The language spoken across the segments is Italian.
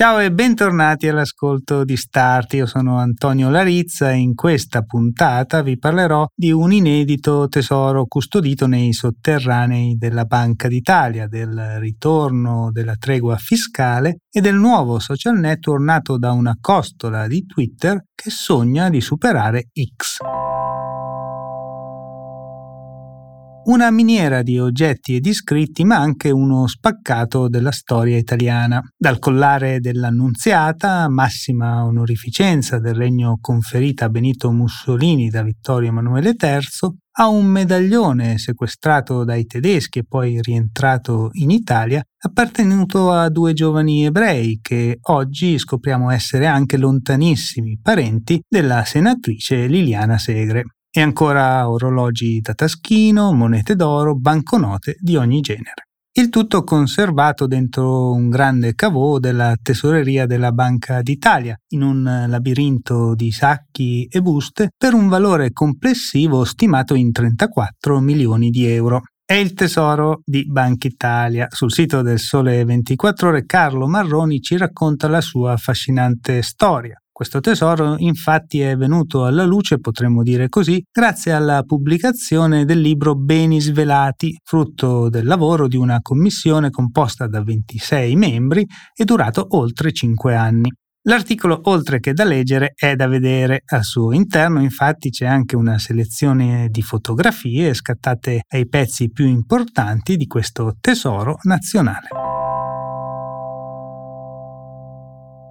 Ciao e bentornati all'ascolto di Start. Io sono Antonio Larizza e in questa puntata vi parlerò di un inedito tesoro custodito nei sotterranei della Banca d'Italia, del ritorno della tregua fiscale e del nuovo social network nato da una costola di Twitter che sogna di superare X. una miniera di oggetti e di scritti, ma anche uno spaccato della storia italiana. Dal collare dell'Annunziata, massima onorificenza del regno conferita a Benito Mussolini da Vittorio Emanuele III, a un medaglione sequestrato dai tedeschi e poi rientrato in Italia, appartenuto a due giovani ebrei che oggi scopriamo essere anche lontanissimi parenti della senatrice Liliana Segre e ancora orologi da taschino, monete d'oro, banconote di ogni genere. Il tutto conservato dentro un grande cavò della tesoreria della Banca d'Italia, in un labirinto di sacchi e buste per un valore complessivo stimato in 34 milioni di euro. È il tesoro di Banca Italia. Sul sito del Sole 24 ore Carlo Marroni ci racconta la sua affascinante storia. Questo tesoro infatti è venuto alla luce, potremmo dire così, grazie alla pubblicazione del libro Beni Svelati, frutto del lavoro di una commissione composta da 26 membri e durato oltre 5 anni. L'articolo, oltre che da leggere, è da vedere. Al suo interno, infatti, c'è anche una selezione di fotografie scattate ai pezzi più importanti di questo tesoro nazionale.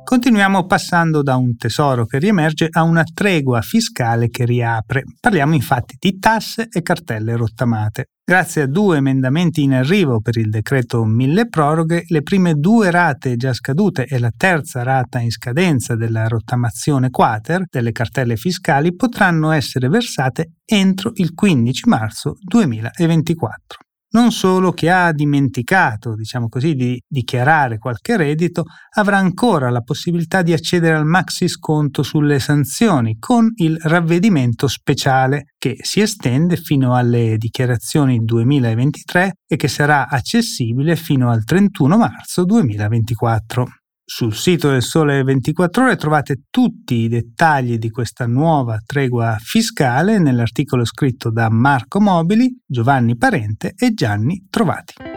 Continuiamo passando da un tesoro che riemerge a una tregua fiscale che riapre. Parliamo infatti di tasse e cartelle rottamate. Grazie a due emendamenti in arrivo per il decreto mille proroghe, le prime due rate già scadute e la terza rata in scadenza della rottamazione quater delle cartelle fiscali potranno essere versate entro il 15 marzo 2024 non solo chi ha dimenticato, diciamo così, di dichiarare qualche reddito, avrà ancora la possibilità di accedere al maxi sconto sulle sanzioni con il ravvedimento speciale che si estende fino alle dichiarazioni 2023 e che sarà accessibile fino al 31 marzo 2024. Sul sito del Sole 24 ore trovate tutti i dettagli di questa nuova tregua fiscale nell'articolo scritto da Marco Mobili, Giovanni Parente e Gianni Trovati.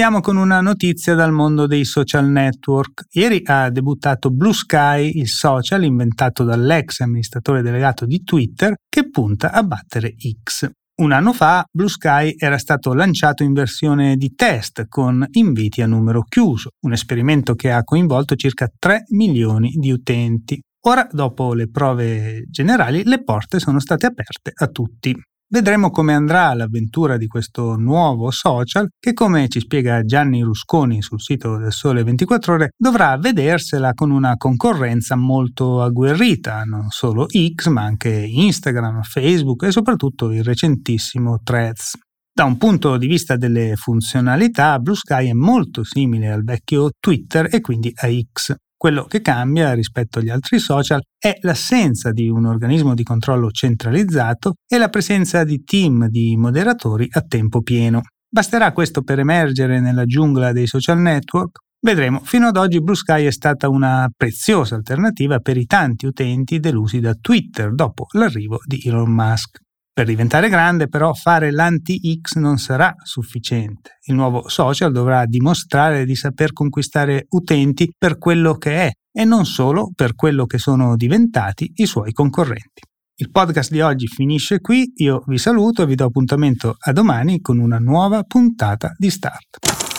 Chiudiamo con una notizia dal mondo dei social network. Ieri ha debuttato Blue Sky, il social inventato dall'ex amministratore delegato di Twitter che punta a battere X. Un anno fa Blue Sky era stato lanciato in versione di test con inviti a numero chiuso, un esperimento che ha coinvolto circa 3 milioni di utenti. Ora, dopo le prove generali, le porte sono state aperte a tutti. Vedremo come andrà l'avventura di questo nuovo social che, come ci spiega Gianni Rusconi sul sito del Sole 24 ore, dovrà vedersela con una concorrenza molto agguerrita, non solo X, ma anche Instagram, Facebook e soprattutto il recentissimo Threads. Da un punto di vista delle funzionalità, Blue Sky è molto simile al vecchio Twitter e quindi a X. Quello che cambia rispetto agli altri social è l'assenza di un organismo di controllo centralizzato e la presenza di team di moderatori a tempo pieno. Basterà questo per emergere nella giungla dei social network? Vedremo, fino ad oggi Blue Sky è stata una preziosa alternativa per i tanti utenti delusi da Twitter dopo l'arrivo di Elon Musk. Per diventare grande però fare l'anti-X non sarà sufficiente. Il nuovo social dovrà dimostrare di saper conquistare utenti per quello che è e non solo per quello che sono diventati i suoi concorrenti. Il podcast di oggi finisce qui, io vi saluto e vi do appuntamento a domani con una nuova puntata di Start.